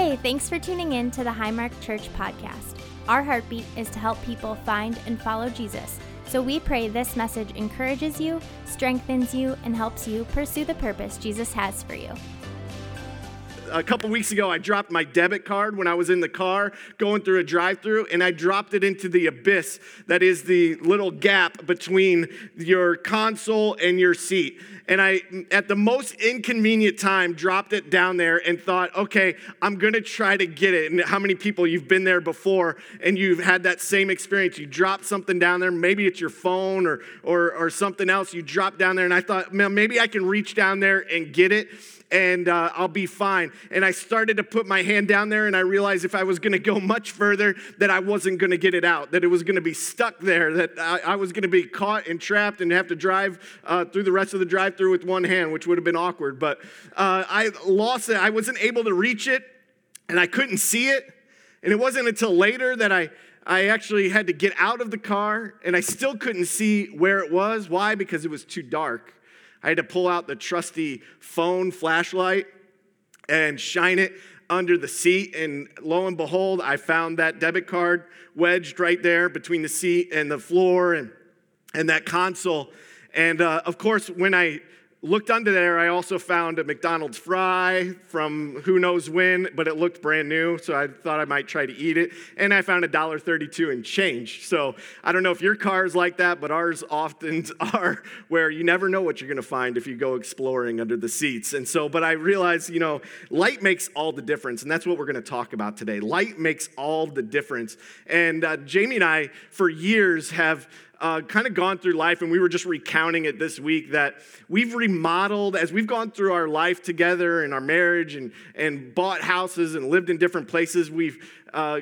Hey, thanks for tuning in to the Highmark Church podcast. Our heartbeat is to help people find and follow Jesus. So we pray this message encourages you, strengthens you, and helps you pursue the purpose Jesus has for you a couple weeks ago, I dropped my debit card when I was in the car going through a drive through, and I dropped it into the abyss that is the little gap between your console and your seat. And I, at the most inconvenient time, dropped it down there and thought, okay, I'm gonna try to get it. And how many people you've been there before and you've had that same experience? You drop something down there, maybe it's your phone or, or, or something else, you drop down there, and I thought, man, maybe I can reach down there and get it and uh, I'll be fine. And I started to put my hand down there, and I realized if I was going to go much further, that I wasn't going to get it out, that it was going to be stuck there, that I, I was going to be caught and trapped and have to drive uh, through the rest of the drive through with one hand, which would have been awkward. But uh, I lost it. I wasn't able to reach it, and I couldn't see it. And it wasn't until later that I. I actually had to get out of the car and I still couldn't see where it was. Why? Because it was too dark. I had to pull out the trusty phone flashlight and shine it under the seat. And lo and behold, I found that debit card wedged right there between the seat and the floor and, and that console. And uh, of course, when I looked under there, I also found a McDonald's fry from who knows when, but it looked brand new, so I thought I might try to eat it. And I found a $1.32 in change. So I don't know if your car is like that, but ours often are where you never know what you're gonna find if you go exploring under the seats. And so, but I realized, you know, light makes all the difference, and that's what we're gonna talk about today. Light makes all the difference. And uh, Jamie and I, for years, have uh, kind of gone through life, and we were just recounting it this week that we've remodeled as we've gone through our life together and our marriage and, and bought houses and lived in different places. We've uh,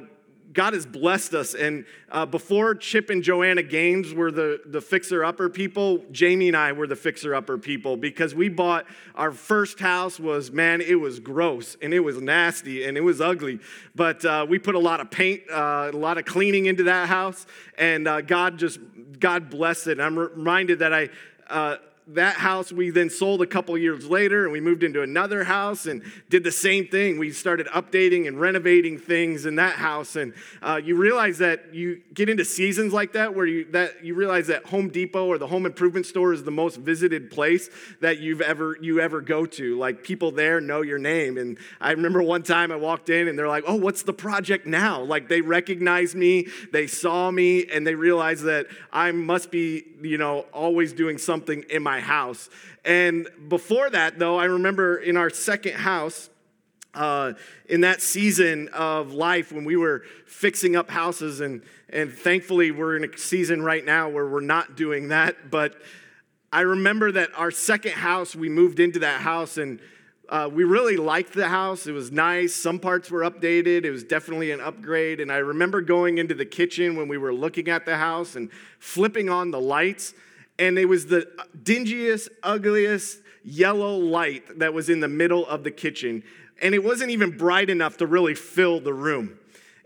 God has blessed us. And uh, before Chip and Joanna Gaines were the, the fixer upper people, Jamie and I were the fixer upper people because we bought our first house was, man, it was gross and it was nasty and it was ugly. But uh, we put a lot of paint, uh, a lot of cleaning into that house. And uh, God just, God bless it. And I'm reminded that I, uh, that house we then sold a couple years later and we moved into another house and did the same thing. We started updating and renovating things in that house. And uh, you realize that you get into seasons like that where you that you realize that home depot or the home improvement store is the most visited place that you've ever you ever go to. Like people there know your name. And i remember one time i walked in and they're like oh what's the project now? Like they recognized me they saw me and they realized that i must be you know always doing something in my my house. And before that, though, I remember in our second house, uh, in that season of life when we were fixing up houses, and, and thankfully we're in a season right now where we're not doing that. But I remember that our second house, we moved into that house and uh, we really liked the house. It was nice. Some parts were updated. It was definitely an upgrade. And I remember going into the kitchen when we were looking at the house and flipping on the lights and it was the dingiest, ugliest yellow light that was in the middle of the kitchen. And it wasn't even bright enough to really fill the room.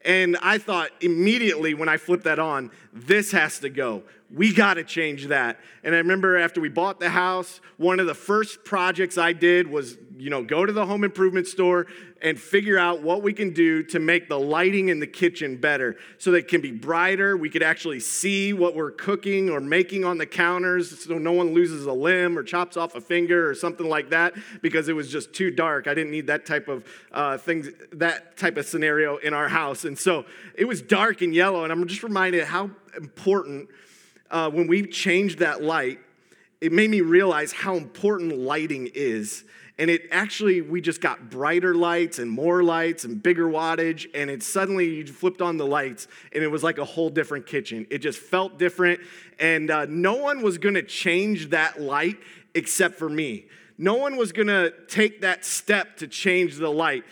And I thought immediately when I flipped that on, this has to go. We got to change that. And I remember after we bought the house, one of the first projects I did was, you know, go to the home improvement store and figure out what we can do to make the lighting in the kitchen better so that it can be brighter. We could actually see what we're cooking or making on the counters so no one loses a limb or chops off a finger or something like that because it was just too dark. I didn't need that type of uh, things, that type of scenario in our house. And so it was dark and yellow. And I'm just reminded how important uh, when we changed that light, it made me realize how important lighting is. And it actually, we just got brighter lights and more lights and bigger wattage. And it suddenly, you flipped on the lights and it was like a whole different kitchen. It just felt different. And uh, no one was gonna change that light except for me. No one was gonna take that step to change the light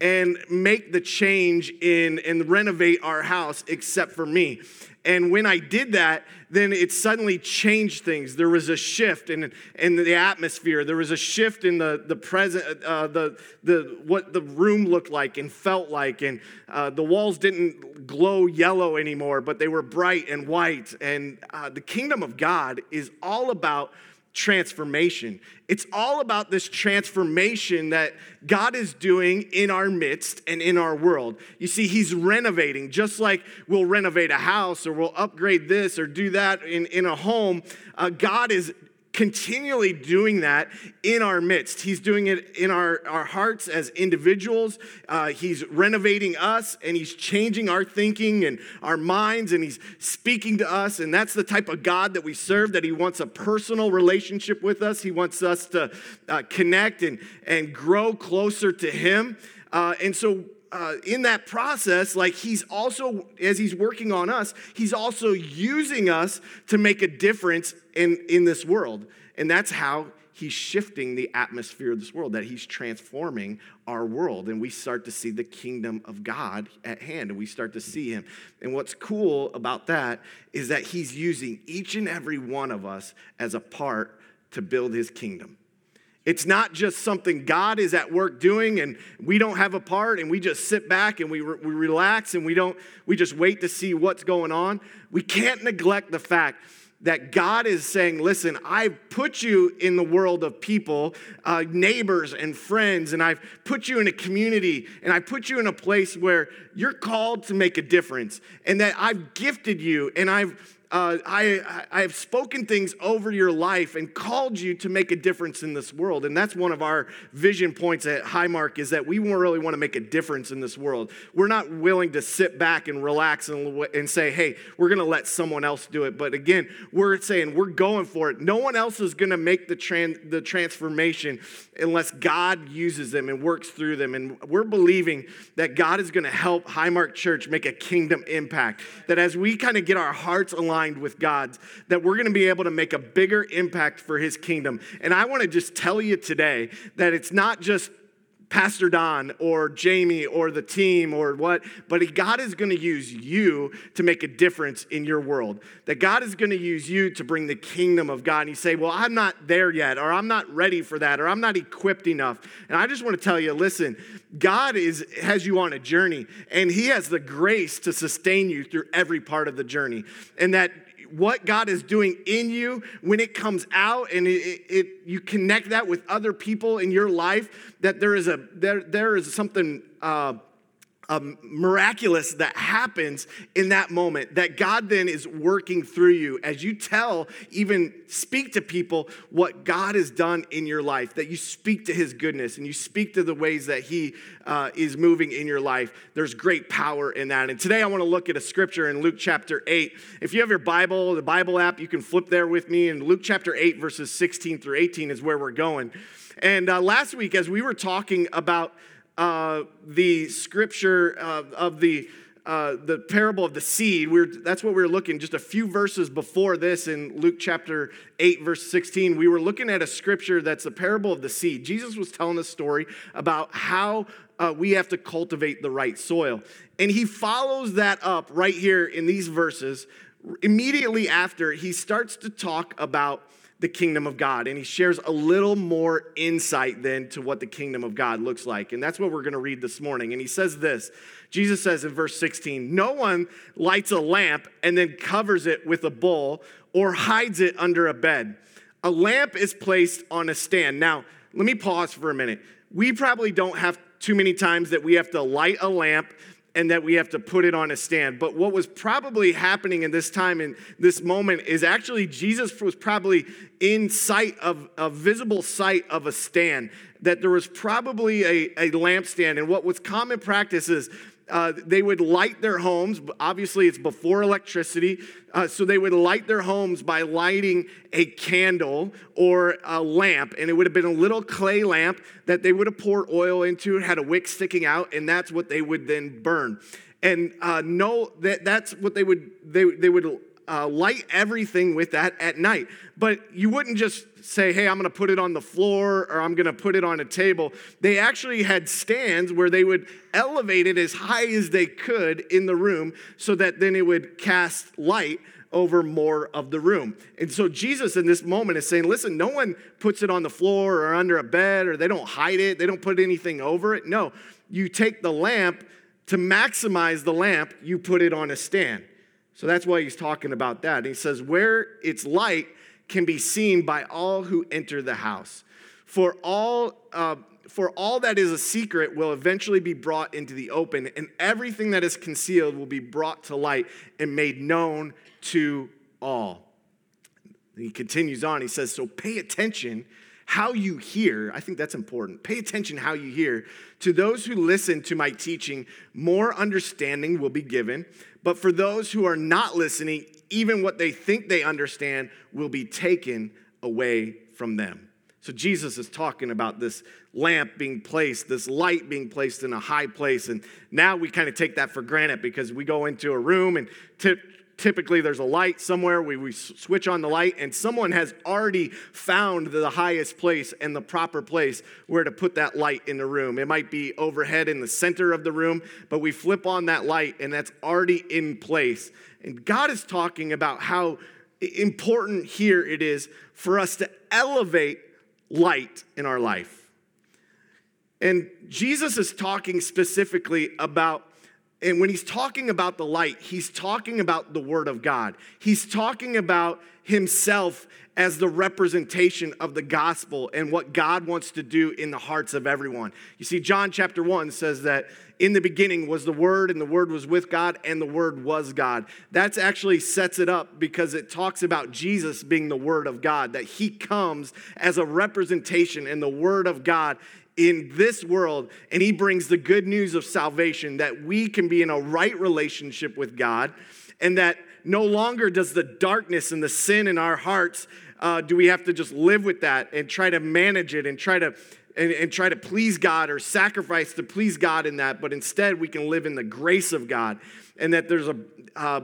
and make the change in and renovate our house except for me. And when I did that, then it suddenly changed things. There was a shift in, in the atmosphere. There was a shift in the, the present, uh, the, the, what the room looked like and felt like. And uh, the walls didn't glow yellow anymore, but they were bright and white. And uh, the kingdom of God is all about transformation. It's all about this transformation that God is doing in our midst and in our world. You see, He's renovating, just like we'll renovate a house or we'll upgrade this or do that in, in a home. Uh, God is continually doing that in our midst. He's doing it in our, our hearts as individuals. Uh, he's renovating us and he's changing our thinking and our minds and he's speaking to us. And that's the type of God that we serve, that he wants a personal relationship with us. He wants us to uh, connect and, and grow closer to him. Uh, and so uh, in that process, like he's also, as he's working on us, he's also using us to make a difference in, in this world. And that's how he's shifting the atmosphere of this world, that he's transforming our world. And we start to see the kingdom of God at hand, and we start to see him. And what's cool about that is that he's using each and every one of us as a part to build his kingdom. It's not just something God is at work doing and we don't have a part and we just sit back and we, re- we relax and we don't we just wait to see what's going on. We can't neglect the fact that God is saying, listen, I've put you in the world of people, uh, neighbors and friends, and I've put you in a community, and I put you in a place where you're called to make a difference, and that I've gifted you, and I've uh, I, I have spoken things over your life and called you to make a difference in this world. And that's one of our vision points at Highmark is that we really want to make a difference in this world. We're not willing to sit back and relax and, and say, hey, we're going to let someone else do it. But again, we're saying we're going for it. No one else is going to make the, tran- the transformation unless God uses them and works through them. And we're believing that God is going to help Highmark Church make a kingdom impact. That as we kind of get our hearts aligned, aligned with God's, that we're going to be able to make a bigger impact for his kingdom. And I want to just tell you today that it's not just Pastor Don or Jamie or the team or what, but God is going to use you to make a difference in your world. That God is going to use you to bring the kingdom of God. And you say, Well, I'm not there yet, or I'm not ready for that, or I'm not equipped enough. And I just want to tell you listen, God is, has you on a journey, and He has the grace to sustain you through every part of the journey. And that what God is doing in you when it comes out and it, it, you connect that with other people in your life, that there is a there, there is something uh, um, miraculous that happens in that moment that God then is working through you as you tell, even speak to people what God has done in your life, that you speak to his goodness and you speak to the ways that he uh, is moving in your life. There's great power in that. And today I want to look at a scripture in Luke chapter 8. If you have your Bible, the Bible app, you can flip there with me. And Luke chapter 8, verses 16 through 18 is where we're going. And uh, last week, as we were talking about uh, the scripture uh, of the uh, the parable of the seed. We that's what we were looking just a few verses before this in Luke chapter 8, verse 16. We were looking at a scripture that's the parable of the seed. Jesus was telling a story about how uh, we have to cultivate the right soil. And he follows that up right here in these verses. Immediately after, he starts to talk about the kingdom of God. And he shares a little more insight then to what the kingdom of God looks like. And that's what we're going to read this morning. And he says this Jesus says in verse 16, No one lights a lamp and then covers it with a bowl or hides it under a bed. A lamp is placed on a stand. Now, let me pause for a minute. We probably don't have too many times that we have to light a lamp and that we have to put it on a stand. But what was probably happening in this time, in this moment, is actually Jesus was probably in sight of a visible sight of a stand, that there was probably a, a lampstand. And what was common practice is uh, they would light their homes. Obviously, it's before electricity. Uh, so they would light their homes by lighting a candle or a lamp. And it would have been a little clay lamp that they would have poured oil into. Had a wick sticking out, and that's what they would then burn. And uh, no, that, that's what they would, they, they would uh, light everything with that at night. But you wouldn't just say, hey, I'm gonna put it on the floor or I'm gonna put it on a table. They actually had stands where they would elevate it as high as they could in the room so that then it would cast light over more of the room. And so Jesus in this moment is saying, listen, no one puts it on the floor or under a bed or they don't hide it, they don't put anything over it. No, you take the lamp to maximize the lamp, you put it on a stand. So that's why he's talking about that. And he says, where it's light, can be seen by all who enter the house. For all, uh, for all that is a secret will eventually be brought into the open, and everything that is concealed will be brought to light and made known to all. he continues on, he says, So pay attention how you hear. I think that's important. Pay attention how you hear. To those who listen to my teaching, more understanding will be given. But for those who are not listening, even what they think they understand will be taken away from them. So Jesus is talking about this lamp being placed, this light being placed in a high place. And now we kind of take that for granted because we go into a room and t- typically there's a light somewhere we, we switch on the light and someone has already found the highest place and the proper place where to put that light in the room. It might be overhead in the center of the room but we flip on that light and that's already in place. And god is talking about how important here it is for us to elevate light in our life. And jesus is talking specifically about and when he's talking about the light, he's talking about the Word of God. He's talking about himself as the representation of the gospel and what God wants to do in the hearts of everyone. You see, John chapter 1 says that in the beginning was the Word, and the Word was with God, and the Word was God. That actually sets it up because it talks about Jesus being the Word of God, that He comes as a representation and the Word of God in this world, and he brings the good news of salvation that we can be in a right relationship with God, and that no longer does the darkness and the sin in our hearts uh, do we have to just live with that and try to manage it and try to and, and, try to please God or sacrifice to please God in that, but instead we can live in the grace of God, and that there's a uh,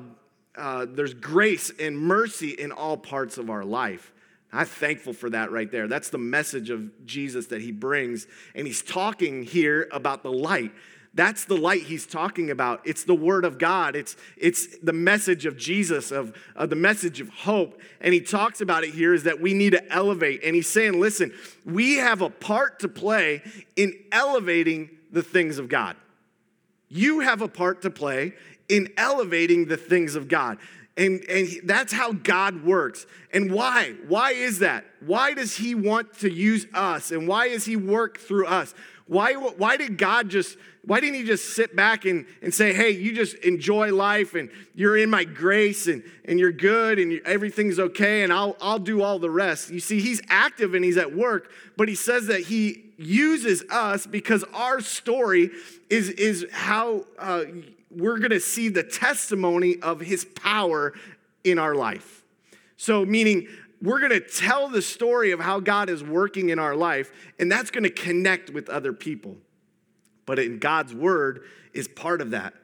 uh, there's grace and mercy in all parts of our life. I'm thankful for that right there. That's the message of Jesus that he brings. And he's talking here about the light. That's the light he's talking about. It's the word of God. It's, it's the message of Jesus, of, of the message of hope. And he talks about it here is that we need to elevate. And he's saying, listen, we have a part to play in elevating the things of God. You have a part to play in elevating the things of God. And, and he, that's how God works. And why? Why is that? Why does He want to use us? And why does He work through us? Why, why did God just, why didn't He just sit back and, and say, hey, you just enjoy life and you're in my grace and, and you're good and you, everything's okay and I'll, I'll do all the rest? You see, He's active and He's at work, but He says that He uses us because our story is, is how uh, we're going to see the testimony of his power in our life. So, meaning, we're going to tell the story of how God is working in our life, and that's going to connect with other people. But in God's word is part of that.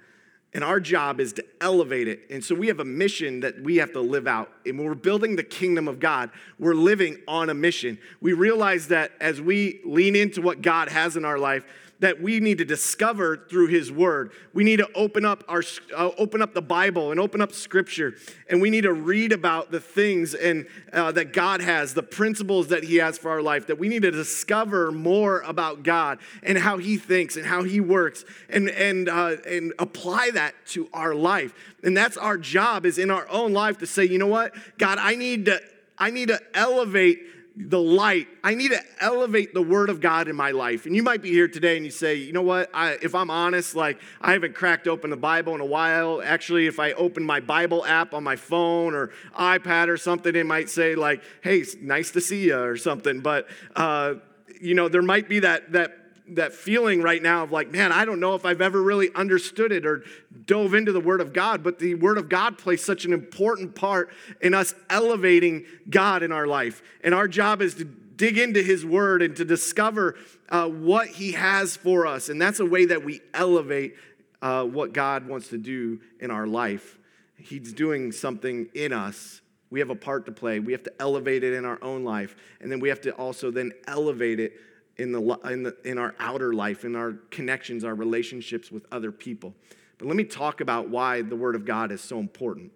And our job is to elevate it. And so we have a mission that we have to live out. And when we're building the kingdom of God, we're living on a mission. We realize that as we lean into what God has in our life, that we need to discover through his word. We need to open up our uh, open up the Bible and open up scripture and we need to read about the things and uh, that God has, the principles that he has for our life. That we need to discover more about God and how he thinks and how he works and and uh, and apply that to our life. And that's our job is in our own life to say, you know what? God, I need to I need to elevate the light. I need to elevate the word of God in my life. And you might be here today and you say, you know what? I, if I'm honest, like I haven't cracked open the Bible in a while. Actually, if I open my Bible app on my phone or iPad or something, it might say like, hey, nice to see you or something. But, uh, you know, there might be that, that that feeling right now of like, man, I don't know if I've ever really understood it or dove into the Word of God, but the Word of God plays such an important part in us elevating God in our life. And our job is to dig into His Word and to discover uh, what He has for us. And that's a way that we elevate uh, what God wants to do in our life. He's doing something in us. We have a part to play. We have to elevate it in our own life. And then we have to also then elevate it in, the, in, the, in our outer life, in our connections, our relationships with other people. But let me talk about why the Word of God is so important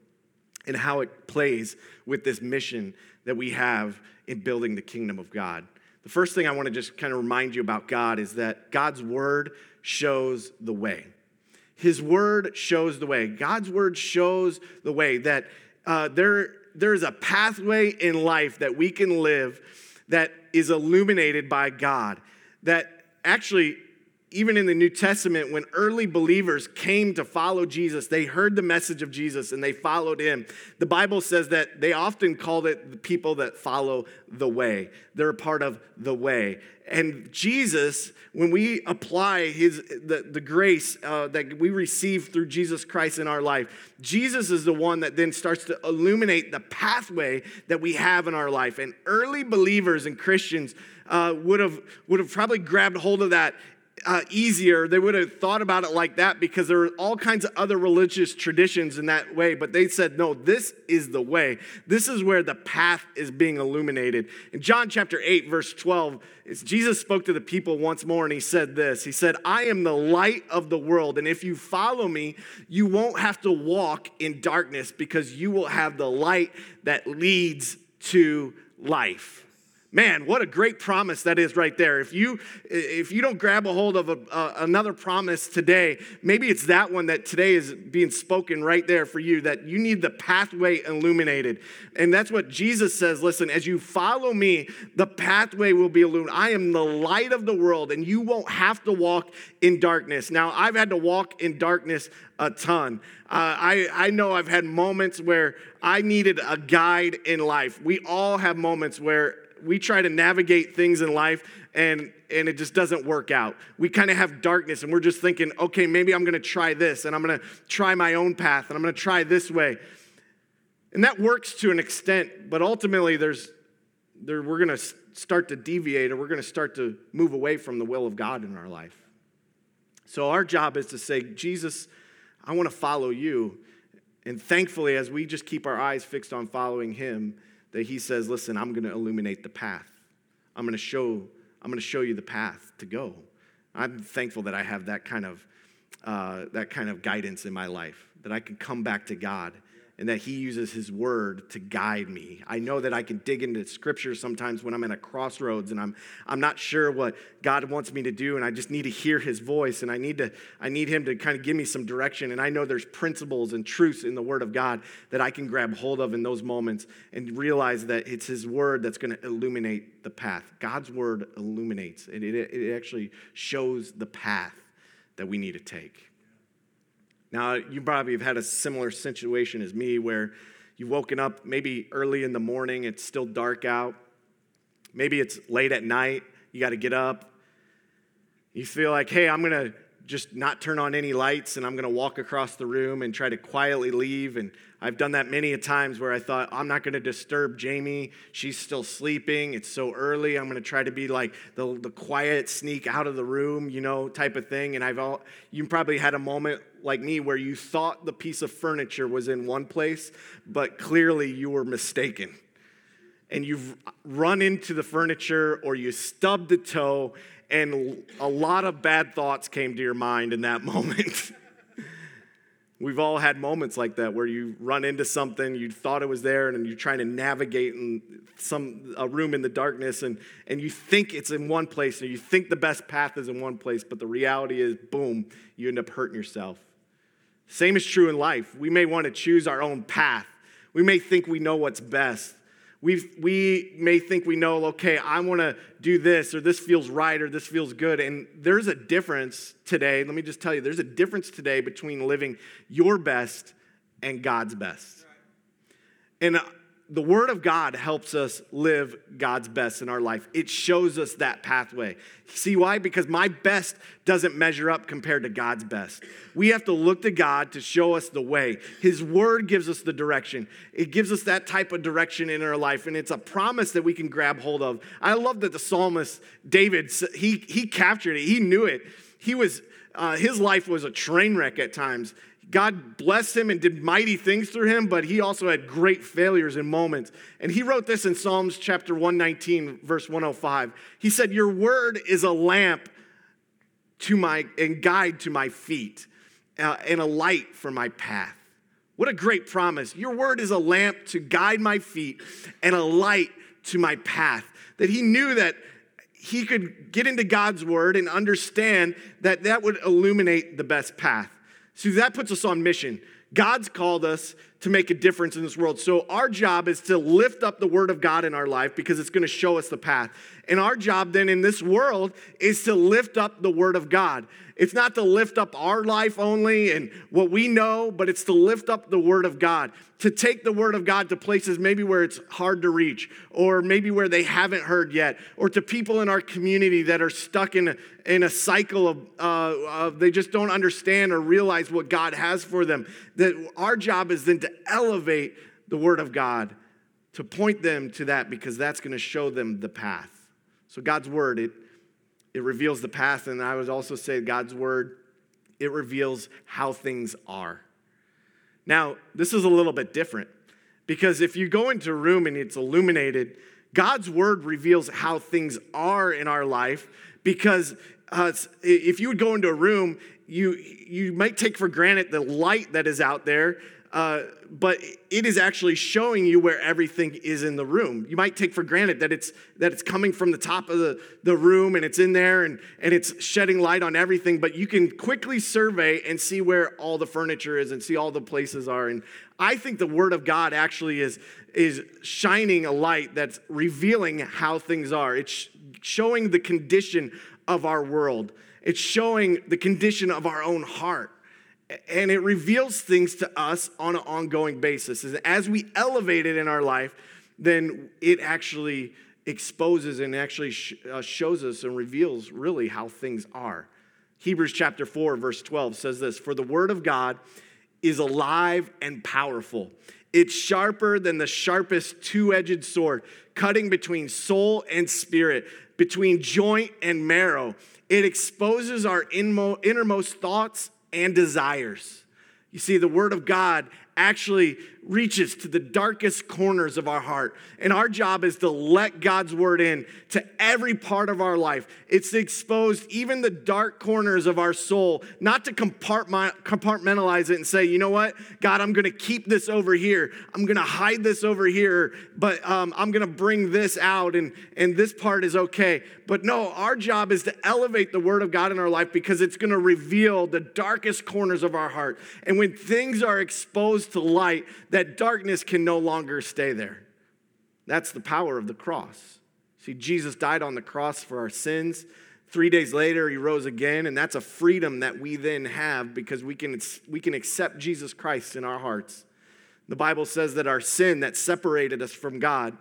and how it plays with this mission that we have in building the kingdom of God. The first thing I want to just kind of remind you about God is that God's Word shows the way. His Word shows the way. God's Word shows the way that uh, there there is a pathway in life that we can live that is illuminated by God. That actually even in the New Testament, when early believers came to follow Jesus, they heard the message of Jesus and they followed him. The Bible says that they often called it the people that follow the way. They're a part of the way. And Jesus, when we apply his, the, the grace uh, that we receive through Jesus Christ in our life, Jesus is the one that then starts to illuminate the pathway that we have in our life. And early believers and Christians uh, would have would have probably grabbed hold of that uh, easier. They would have thought about it like that because there are all kinds of other religious traditions in that way. But they said, no, this is the way. This is where the path is being illuminated. In John chapter 8, verse 12, Jesus spoke to the people once more and he said this He said, I am the light of the world. And if you follow me, you won't have to walk in darkness because you will have the light that leads to life. Man, what a great promise that is right there. If you if you don't grab a hold of a, another promise today, maybe it's that one that today is being spoken right there for you that you need the pathway illuminated. And that's what Jesus says, listen, as you follow me, the pathway will be illuminated. I am the light of the world and you won't have to walk in darkness. Now, I've had to walk in darkness a ton. Uh, I, I know I've had moments where I needed a guide in life. We all have moments where we try to navigate things in life and and it just doesn't work out. We kind of have darkness and we're just thinking, okay, maybe I'm going to try this and I'm going to try my own path and I'm going to try this way. And that works to an extent, but ultimately there's there we're going to start to deviate or we're going to start to move away from the will of God in our life. So our job is to say, Jesus, I want to follow you. And thankfully, as we just keep our eyes fixed on following him, that he says, listen, I'm going to illuminate the path. I'm going to show, I'm going to show you the path to go. I'm thankful that I have that kind of, uh, that kind of guidance in my life, that I can come back to God and that He uses His word to guide me. I know that I can dig into scripture sometimes when I'm at a crossroads and I'm, I'm not sure what God wants me to do, and I just need to hear His voice, and I need, to, I need Him to kind of give me some direction. And I know there's principles and truths in the Word of God that I can grab hold of in those moments and realize that it's His word that's going to illuminate the path. God's word illuminates, it, it, it actually shows the path that we need to take. Now, you probably have had a similar situation as me where you've woken up maybe early in the morning, it's still dark out. Maybe it's late at night, you got to get up. You feel like, hey, I'm going to just not turn on any lights and I'm going to walk across the room and try to quietly leave. And I've done that many a times where I thought, I'm not going to disturb Jamie. She's still sleeping. It's so early. I'm going to try to be like the, the quiet sneak out of the room, you know, type of thing. And I've all, you probably had a moment like me where you thought the piece of furniture was in one place, but clearly you were mistaken. And you've run into the furniture or you stubbed the toe and a lot of bad thoughts came to your mind in that moment. We've all had moments like that where you run into something, you thought it was there, and you're trying to navigate in some a room in the darkness, and, and you think it's in one place, and you think the best path is in one place, but the reality is, boom, you end up hurting yourself. Same is true in life. We may want to choose our own path. We may think we know what's best, we we may think we know, okay, I want to do this, or this feels right, or this feels good. And there's a difference today. Let me just tell you, there's a difference today between living your best and God's best. And the Word of God helps us live God's best in our life. It shows us that pathway. See why? Because my best doesn't measure up compared to God's best. We have to look to God to show us the way. His Word gives us the direction, it gives us that type of direction in our life, and it's a promise that we can grab hold of. I love that the psalmist, David, he, he captured it, he knew it. He was, uh, his life was a train wreck at times. God blessed him and did mighty things through him, but he also had great failures and moments. And he wrote this in Psalms chapter 119, verse 105. He said, Your word is a lamp to my and guide to my feet, uh, and a light for my path. What a great promise. Your word is a lamp to guide my feet and a light to my path. That he knew that he could get into God's word and understand that that would illuminate the best path. So that puts us on mission. God's called us to make a difference in this world. So, our job is to lift up the Word of God in our life because it's going to show us the path. And our job then in this world is to lift up the Word of God. It's not to lift up our life only and what we know, but it's to lift up the Word of God, to take the Word of God to places maybe where it's hard to reach, or maybe where they haven't heard yet, or to people in our community that are stuck in a, in a cycle of, uh, of they just don't understand or realize what God has for them. That our job is then to elevate the Word of God, to point them to that because that's going to show them the path. So God's Word, it it reveals the path, and I would also say God's word, it reveals how things are. Now, this is a little bit different because if you go into a room and it's illuminated, God's word reveals how things are in our life because uh, if you would go into a room, you, you might take for granted the light that is out there uh, but it is actually showing you where everything is in the room. You might take for granted that it's that it's coming from the top of the, the room and it's in there and, and it's shedding light on everything, but you can quickly survey and see where all the furniture is and see all the places are. And I think the word of God actually is, is shining a light that's revealing how things are. It's showing the condition of our world. It's showing the condition of our own heart and it reveals things to us on an ongoing basis. As we elevate it in our life, then it actually exposes and actually uh, shows us and reveals really how things are. Hebrews chapter 4, verse 12 says this For the word of God is alive and powerful. It's sharper than the sharpest two edged sword, cutting between soul and spirit, between joint and marrow. It exposes our innermost thoughts and desires. You see, the Word of God actually reaches to the darkest corners of our heart. And our job is to let God's word in to every part of our life. It's to expose even the dark corners of our soul, not to compartmentalize it and say, you know what, God, I'm going to keep this over here. I'm going to hide this over here, but um, I'm going to bring this out, and, and this part is okay. But no, our job is to elevate the word of God in our life because it's going to reveal the darkest corners of our heart. And when things are exposed to light, that darkness can no longer stay there. That's the power of the cross. See, Jesus died on the cross for our sins. Three days later, he rose again, and that's a freedom that we then have because we can, we can accept Jesus Christ in our hearts. The Bible says that our sin that separated us from God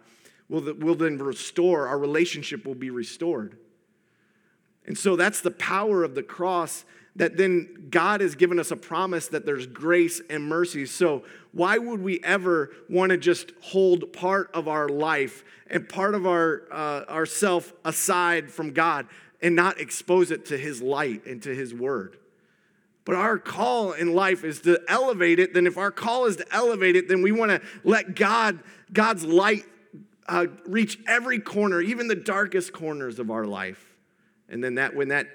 will, will then restore, our relationship will be restored. And so that's the power of the cross that then God has given us a promise that there's grace and mercy. So, why would we ever want to just hold part of our life and part of our uh, ourself aside from God and not expose it to His light and to His word? But our call in life is to elevate it. Then, if our call is to elevate it, then we want to let God, God's light, uh, reach every corner, even the darkest corners of our life. And then that when that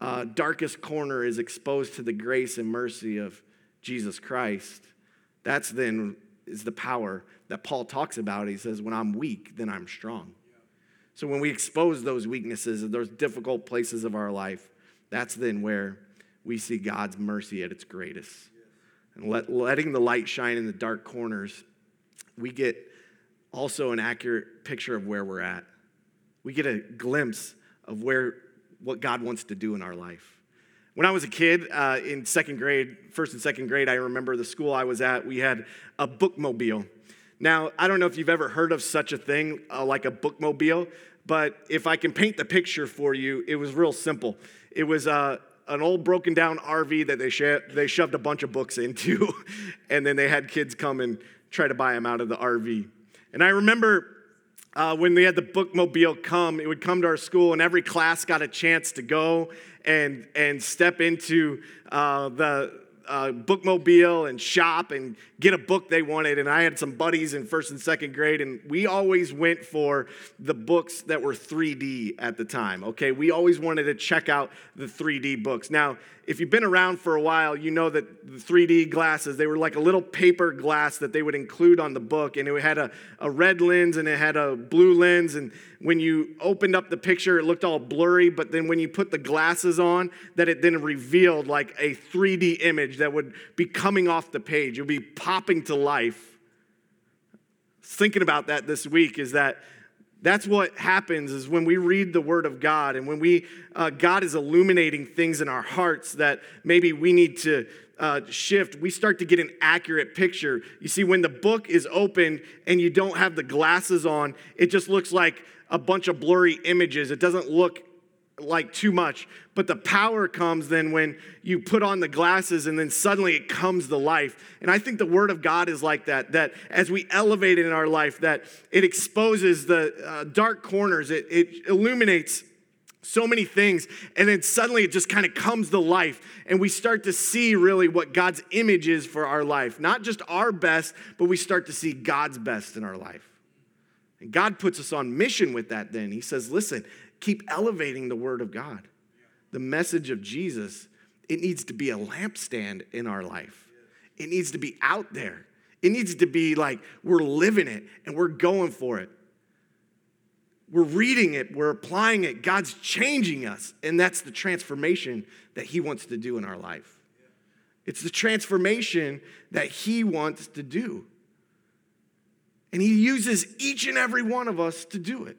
uh, darkest corner is exposed to the grace and mercy of Jesus Christ, that's then is the power that Paul talks about. He says, When I'm weak, then I'm strong. So when we expose those weaknesses and those difficult places of our life, that's then where we see God's mercy at its greatest. And let, letting the light shine in the dark corners, we get also an accurate picture of where we're at. We get a glimpse of where what God wants to do in our life. When I was a kid uh, in second grade, first and second grade, I remember the school I was at, we had a bookmobile. Now, I don't know if you've ever heard of such a thing uh, like a bookmobile, but if I can paint the picture for you, it was real simple. It was uh, an old broken down RV that they, they shoved a bunch of books into, and then they had kids come and try to buy them out of the RV. And I remember uh, when we had the bookmobile come, it would come to our school, and every class got a chance to go and, and step into uh, the, uh, bookmobile and shop and get a book they wanted. And I had some buddies in first and second grade, and we always went for the books that were 3D at the time. Okay, we always wanted to check out the 3D books. Now, if you've been around for a while, you know that the 3D glasses, they were like a little paper glass that they would include on the book, and it had a, a red lens and it had a blue lens. And when you opened up the picture, it looked all blurry, but then when you put the glasses on, that it then revealed like a 3D image that would be coming off the page. It would be popping to life. Thinking about that this week is that that's what happens is when we read the word of god and when we uh, god is illuminating things in our hearts that maybe we need to uh, shift we start to get an accurate picture. You see when the book is open and you don't have the glasses on it just looks like a bunch of blurry images. It doesn't look like too much. But the power comes then when you put on the glasses and then suddenly it comes to life. And I think the word of God is like that, that as we elevate it in our life, that it exposes the uh, dark corners, it, it illuminates so many things. And then suddenly it just kind of comes to life. And we start to see really what God's image is for our life. Not just our best, but we start to see God's best in our life. And God puts us on mission with that then. He says, listen, keep elevating the Word of God. The message of Jesus, it needs to be a lampstand in our life. It needs to be out there. It needs to be like we're living it and we're going for it. We're reading it, we're applying it. God's changing us, and that's the transformation that He wants to do in our life. It's the transformation that He wants to do. And He uses each and every one of us to do it.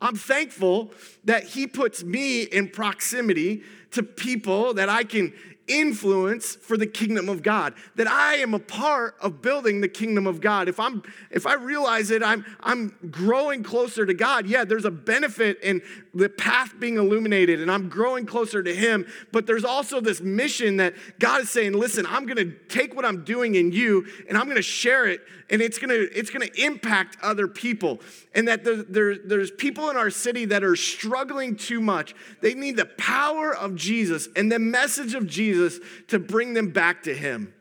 I'm thankful that He puts me in proximity to people that I can influence for the kingdom of God. That I am a part of building the kingdom of God. If I'm if I realize it, I'm I'm growing closer to God. Yeah, there's a benefit in the path being illuminated and I'm growing closer to him, but there's also this mission that God is saying, "Listen, I'm going to take what I'm doing in you and I'm going to share it and it's going to it's going to impact other people." And that there, there, there's people in our city that are struggling too much. They need the power of Jesus and the message of Jesus to bring them back to him.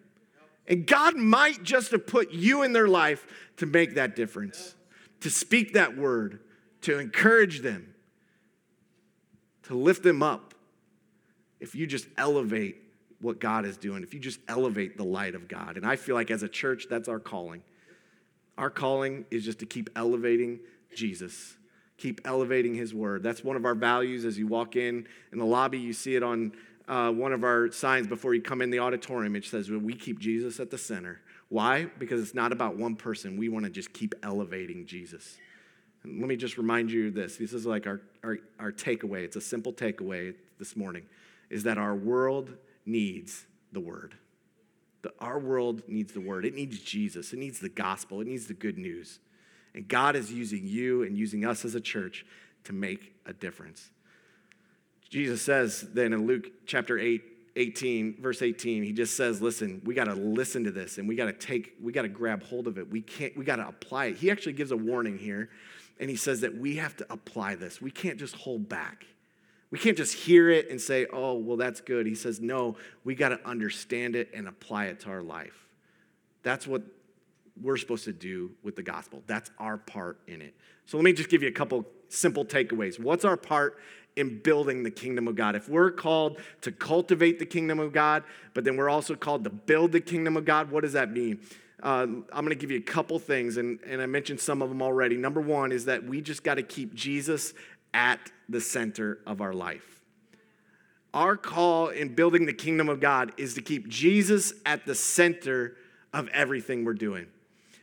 And God might just have put you in their life to make that difference, to speak that word, to encourage them, to lift them up. If you just elevate what God is doing, if you just elevate the light of God. And I feel like as a church, that's our calling. Our calling is just to keep elevating Jesus, keep elevating his word. That's one of our values as you walk in in the lobby, you see it on uh, one of our signs before you come in the auditorium. It says, We keep Jesus at the center. Why? Because it's not about one person. We want to just keep elevating Jesus. And let me just remind you this. This is like our, our, our takeaway. It's a simple takeaway this morning is that our world needs the word. The, our world needs the word. It needs Jesus. It needs the gospel. It needs the good news. And God is using you and using us as a church to make a difference. Jesus says then in Luke chapter 8, 18, verse 18, he just says, listen, we got to listen to this and we got to take, we got to grab hold of it. We can't, we got to apply it. He actually gives a warning here and he says that we have to apply this. We can't just hold back. We can't just hear it and say, oh, well, that's good. He says, no, we got to understand it and apply it to our life. That's what we're supposed to do with the gospel. That's our part in it. So let me just give you a couple simple takeaways. What's our part in building the kingdom of God? If we're called to cultivate the kingdom of God, but then we're also called to build the kingdom of God, what does that mean? Uh, I'm going to give you a couple things, and, and I mentioned some of them already. Number one is that we just got to keep Jesus at the center of our life. Our call in building the kingdom of God is to keep Jesus at the center of everything we're doing.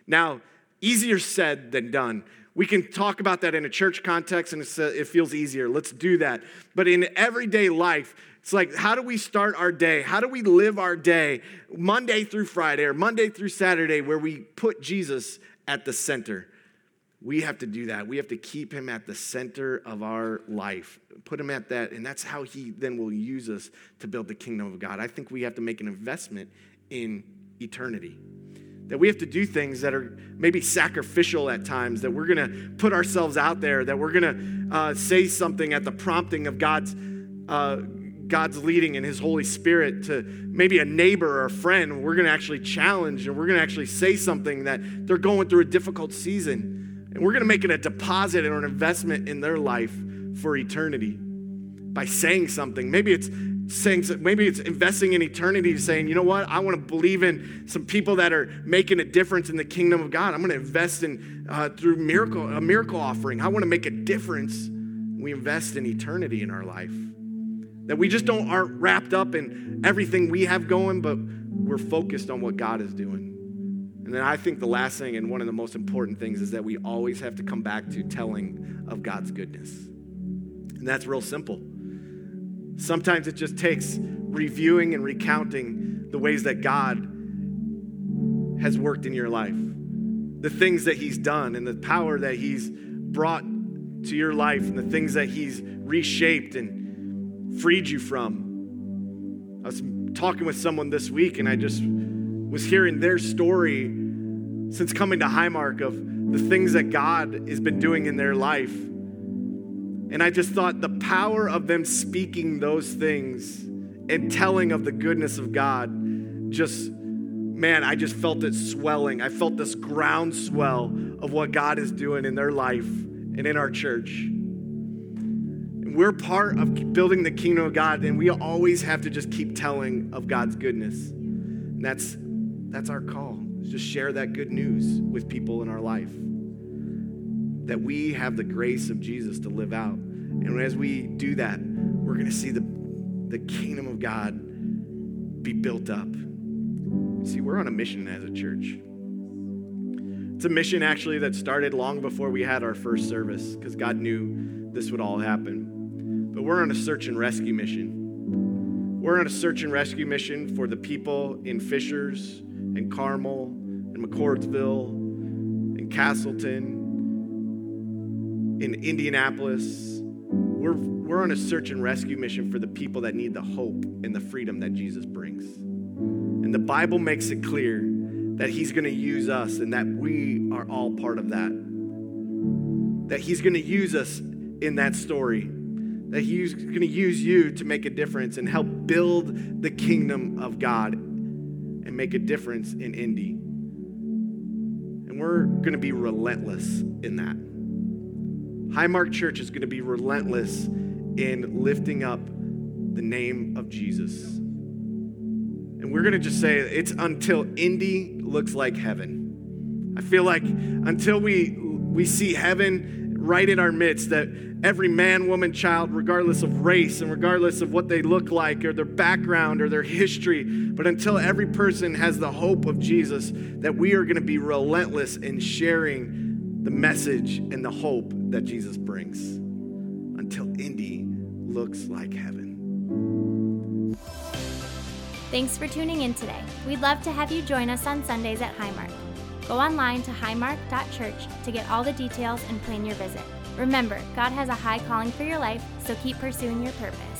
Now, easier said than done. We can talk about that in a church context and uh, it feels easier. Let's do that. But in everyday life, it's like, how do we start our day? How do we live our day Monday through Friday or Monday through Saturday where we put Jesus at the center? We have to do that. We have to keep him at the center of our life, put him at that, and that's how he then will use us to build the kingdom of God. I think we have to make an investment in eternity. That we have to do things that are maybe sacrificial at times, that we're gonna put ourselves out there, that we're gonna uh, say something at the prompting of God's. Uh, God's leading and His Holy Spirit to maybe a neighbor or a friend, we're gonna actually challenge and we're gonna actually say something that they're going through a difficult season and we're going to make it a deposit or an investment in their life for eternity by saying something. Maybe it's saying maybe it's investing in eternity saying you know what? I want to believe in some people that are making a difference in the kingdom of god. I'm going to invest in uh, through miracle a miracle offering. I want to make a difference. We invest in eternity in our life. That we just don't aren't wrapped up in everything we have going but we're focused on what god is doing. And then i think the last thing and one of the most important things is that we always have to come back to telling of god's goodness. And that's real simple Sometimes it just takes reviewing and recounting the ways that God has worked in your life, the things that He's done, and the power that He's brought to your life, and the things that He's reshaped and freed you from. I was talking with someone this week, and I just was hearing their story since coming to Highmark of the things that God has been doing in their life and I just thought the power of them speaking those things and telling of the goodness of God just, man, I just felt it swelling. I felt this groundswell of what God is doing in their life and in our church. And we're part of building the kingdom of God, and we always have to just keep telling of God's goodness. And that's, that's our call, just share that good news with people in our life that we have the grace of Jesus to live out. And as we do that, we're going to see the, the kingdom of God be built up. See, we're on a mission as a church. It's a mission actually that started long before we had our first service because God knew this would all happen. But we're on a search and rescue mission. We're on a search and rescue mission for the people in Fishers and Carmel and McCordsville and Castleton in Indianapolis. We're, we're on a search and rescue mission for the people that need the hope and the freedom that Jesus brings. And the Bible makes it clear that He's going to use us and that we are all part of that. That He's going to use us in that story. That He's going to use you to make a difference and help build the kingdom of God and make a difference in Indy. And we're going to be relentless in that. Highmark Church is going to be relentless in lifting up the name of Jesus. And we're going to just say it's until Indy looks like heaven. I feel like until we we see heaven right in our midst that every man, woman, child, regardless of race and regardless of what they look like or their background or their history, but until every person has the hope of Jesus, that we are going to be relentless in sharing the message and the hope that Jesus brings until Indy looks like heaven. Thanks for tuning in today. We'd love to have you join us on Sundays at Highmark. Go online to highmark.church to get all the details and plan your visit. Remember, God has a high calling for your life, so keep pursuing your purpose.